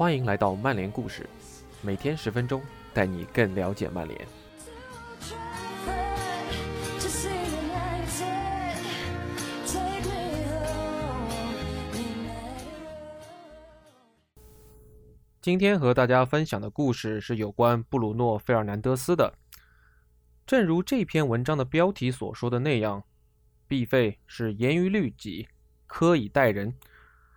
欢迎来到曼联故事，每天十分钟，带你更了解曼联。今天和大家分享的故事是有关布鲁诺·费尔南德斯的。正如这篇文章的标题所说的那样，毕费是严于律己、苛以待人，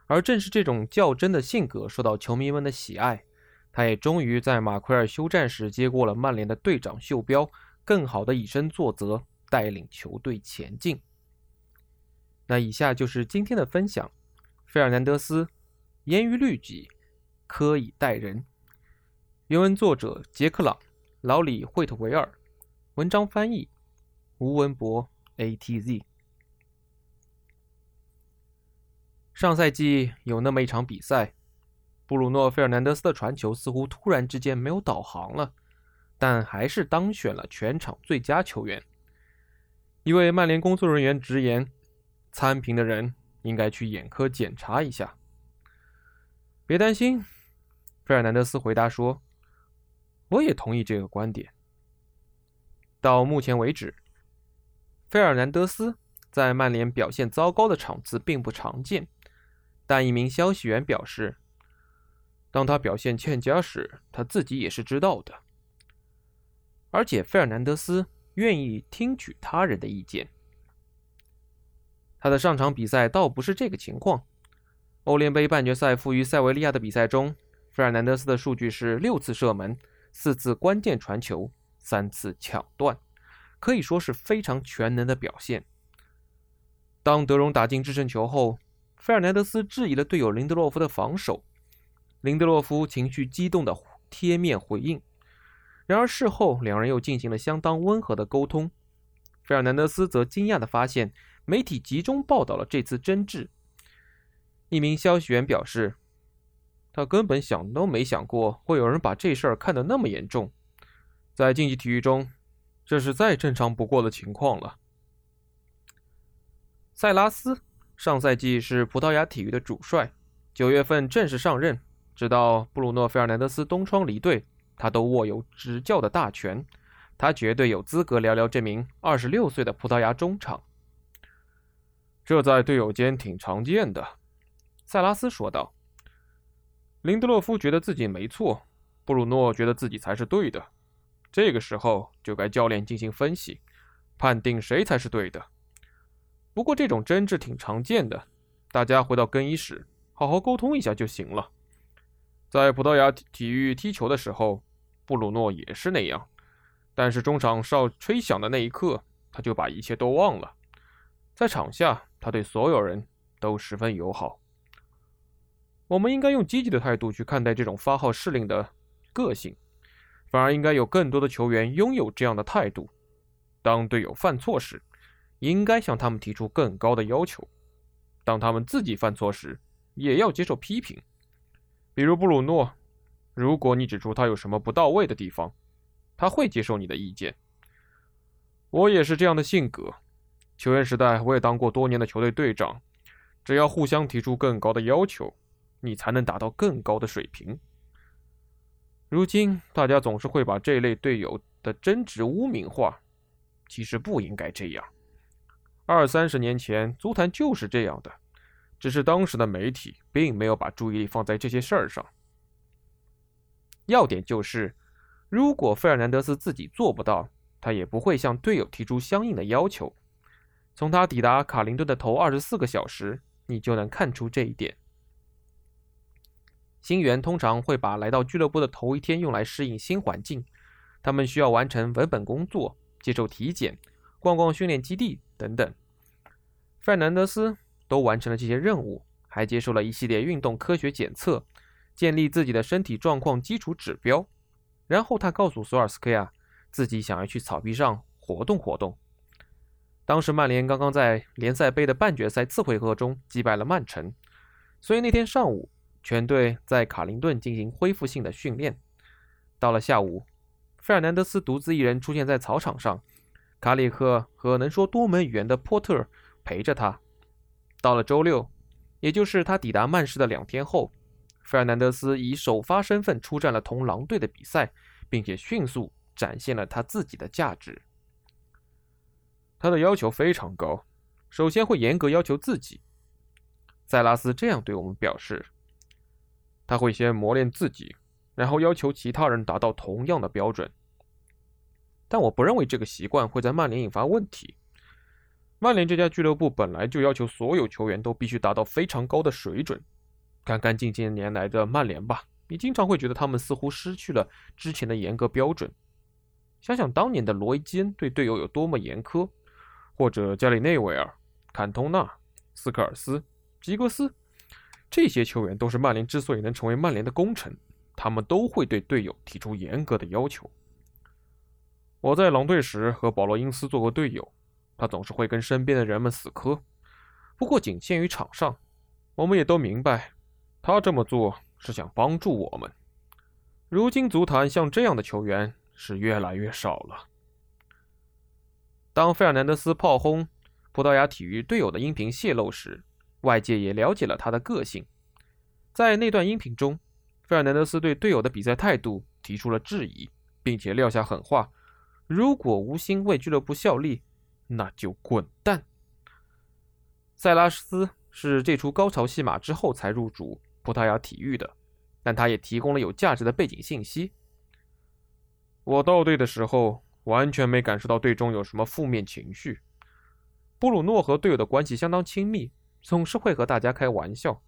而正是这种较真的性格受到球迷们的喜爱。他也终于在马奎尔休战时接过了曼联的队长袖标，更好的以身作则，带领球队前进。那以下就是今天的分享：费尔南德斯严于律己。苛以待人。原文作者杰克朗、老李·惠特维尔，文章翻译吴文博 （ATZ）。上赛季有那么一场比赛，布鲁诺·费尔南德斯的传球似乎突然之间没有导航了，但还是当选了全场最佳球员。一位曼联工作人员直言：“参评的人应该去眼科检查一下。”别担心。费尔南德斯回答说：“我也同意这个观点。到目前为止，费尔南德斯在曼联表现糟糕的场次并不常见。但一名消息源表示，当他表现欠佳时，他自己也是知道的。而且，费尔南德斯愿意听取他人的意见。他的上场比赛倒不是这个情况。欧联杯半决赛负于塞维利亚的比赛中。”费尔南德斯的数据是六次射门、四次关键传球、三次抢断，可以说是非常全能的表现。当德容打进制胜球后，费尔南德斯质疑了队友林德洛夫的防守，林德洛夫情绪激动的贴面回应。然而事后两人又进行了相当温和的沟通。费尔南德斯则惊讶地发现，媒体集中报道了这次争执。一名消息源表示。他根本想都没想过会有人把这事儿看得那么严重。在竞技体育中，这是再正常不过的情况了。塞拉斯上赛季是葡萄牙体育的主帅，九月份正式上任，直到布鲁诺·费尔南德斯东窗离队，他都握有执教的大权。他绝对有资格聊聊这名二十六岁的葡萄牙中场。这在队友间挺常见的，塞拉斯说道。林德洛夫觉得自己没错，布鲁诺觉得自己才是对的。这个时候就该教练进行分析，判定谁才是对的。不过这种争执挺常见的，大家回到更衣室好好沟通一下就行了。在葡萄牙体育踢球的时候，布鲁诺也是那样，但是中场哨吹响的那一刻，他就把一切都忘了。在场下，他对所有人都十分友好。我们应该用积极的态度去看待这种发号施令的个性，反而应该有更多的球员拥有这样的态度。当队友犯错时，应该向他们提出更高的要求；当他们自己犯错时，也要接受批评。比如布鲁诺，如果你指出他有什么不到位的地方，他会接受你的意见。我也是这样的性格。球员时代，我也当过多年的球队队长。只要互相提出更高的要求。你才能达到更高的水平。如今，大家总是会把这类队友的争执污名化，其实不应该这样。二三十年前，足坛就是这样的，只是当时的媒体并没有把注意力放在这些事儿上。要点就是，如果费尔南德斯自己做不到，他也不会向队友提出相应的要求。从他抵达卡林顿的头二十四个小时，你就能看出这一点。新员通常会把来到俱乐部的头一天用来适应新环境，他们需要完成文本工作、接受体检、逛逛训练基地等等。费尔南德斯都完成了这些任务，还接受了一系列运动科学检测，建立自己的身体状况基础指标。然后他告诉索尔斯克亚，自己想要去草皮上活动活动。当时曼联刚刚在联赛杯的半决赛次回合中击败了曼城，所以那天上午。全队在卡林顿进行恢复性的训练。到了下午，费尔南德斯独自一人出现在草场上，卡里克和能说多门语言的波特陪着他。到了周六，也就是他抵达曼市的两天后，费尔南德斯以首发身份出战了同狼队的比赛，并且迅速展现了他自己的价值。他的要求非常高，首先会严格要求自己。塞拉斯这样对我们表示：他会先磨练自己，然后要求其他人达到同样的标准。但我不认为这个习惯会在曼联引发问题。曼联这家俱乐部本来就要求所有球员都必须达到非常高的水准。看看近些年来的曼联吧，你经常会觉得他们似乎失去了之前的严格标准。想想当年的罗伊基恩对队友有多么严苛，或者加里内维尔、坎通纳、斯科尔斯、吉格斯，这些球员都是曼联之所以能成为曼联的功臣，他们都会对队友提出严格的要求。我在狼队时和保罗·因斯做过队友，他总是会跟身边的人们死磕，不过仅限于场上。我们也都明白，他这么做是想帮助我们。如今足坛像这样的球员是越来越少了。当费尔南德斯炮轰葡萄牙体育队友的音频泄露时，外界也了解了他的个性。在那段音频中，费尔南德斯对队友的比赛态度提出了质疑，并且撂下狠话。如果无心为俱乐部效力，那就滚蛋。塞拉斯是这出高潮戏码之后才入主葡萄牙体育的，但他也提供了有价值的背景信息。我到队的时候，完全没感受到队中有什么负面情绪。布鲁诺和队友的关系相当亲密，总是会和大家开玩笑，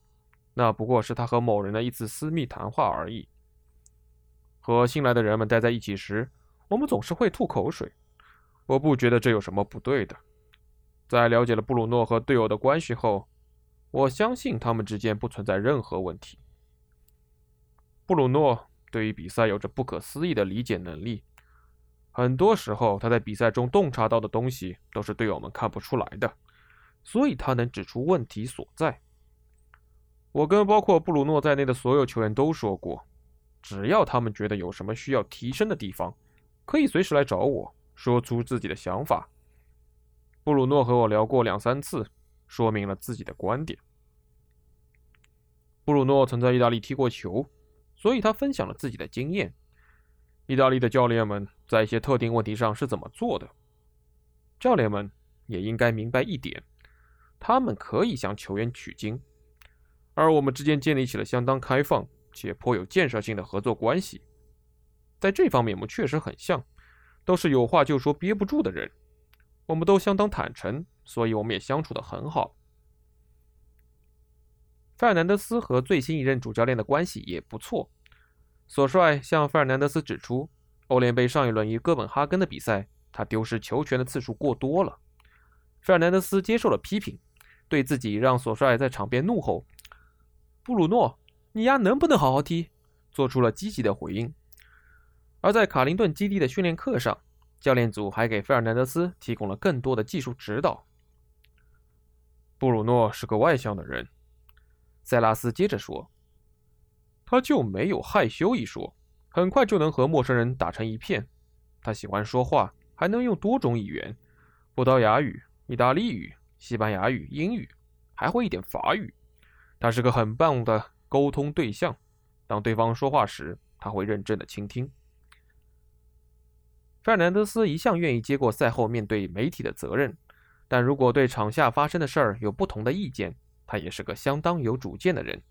那不过是他和某人的一次私密谈话而已。和新来的人们待在一起时。我们总是会吐口水，我不觉得这有什么不对的。在了解了布鲁诺和队友的关系后，我相信他们之间不存在任何问题。布鲁诺对于比赛有着不可思议的理解能力，很多时候他在比赛中洞察到的东西都是队友们看不出来的，所以他能指出问题所在。我跟包括布鲁诺在内的所有球员都说过，只要他们觉得有什么需要提升的地方。可以随时来找我说出自己的想法。布鲁诺和我聊过两三次，说明了自己的观点。布鲁诺曾在意大利踢过球，所以他分享了自己的经验。意大利的教练们在一些特定问题上是怎么做的？教练们也应该明白一点：他们可以向球员取经，而我们之间建立起了相当开放且颇有建设性的合作关系。在这方面，我们确实很像，都是有话就说、憋不住的人。我们都相当坦诚，所以我们也相处得很好。费尔南德斯和最新一任主教练的关系也不错。索帅向费尔南德斯指出，欧联杯上一轮与哥本哈根的比赛，他丢失球权的次数过多了。费尔南德斯接受了批评，对自己让索帅在场边怒吼：“布鲁诺，你丫能不能好好踢？”做出了积极的回应。而在卡林顿基地的训练课上，教练组还给费尔南德斯提供了更多的技术指导。布鲁诺是个外向的人，塞拉斯接着说：“他就没有害羞一说，很快就能和陌生人打成一片。他喜欢说话，还能用多种语言：葡萄牙语、意大利语、西班牙语、英语，还会一点法语。他是个很棒的沟通对象。当对方说话时，他会认真的倾听。”费尔南德斯一向愿意接过赛后面对媒体的责任，但如果对场下发生的事儿有不同的意见，他也是个相当有主见的人。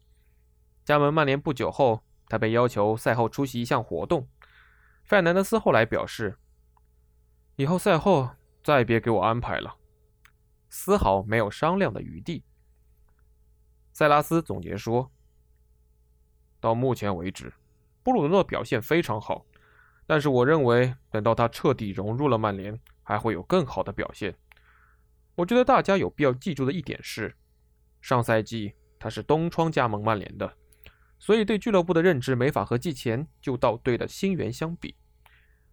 加盟曼联不久后，他被要求赛后出席一项活动。费尔南德斯后来表示：“以后赛后再别给我安排了，丝毫没有商量的余地。”塞拉斯总结说：“到目前为止，布鲁诺表现非常好。”但是我认为，等到他彻底融入了曼联，还会有更好的表现。我觉得大家有必要记住的一点是，上赛季他是东窗加盟曼联的，所以对俱乐部的认知没法和季前就到队的新援相比。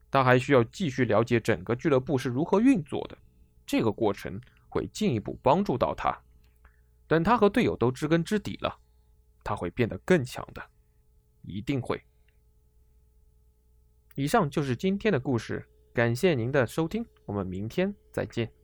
他还需要继续了解整个俱乐部是如何运作的，这个过程会进一步帮助到他。等他和队友都知根知底了，他会变得更强的，一定会。以上就是今天的故事，感谢您的收听，我们明天再见。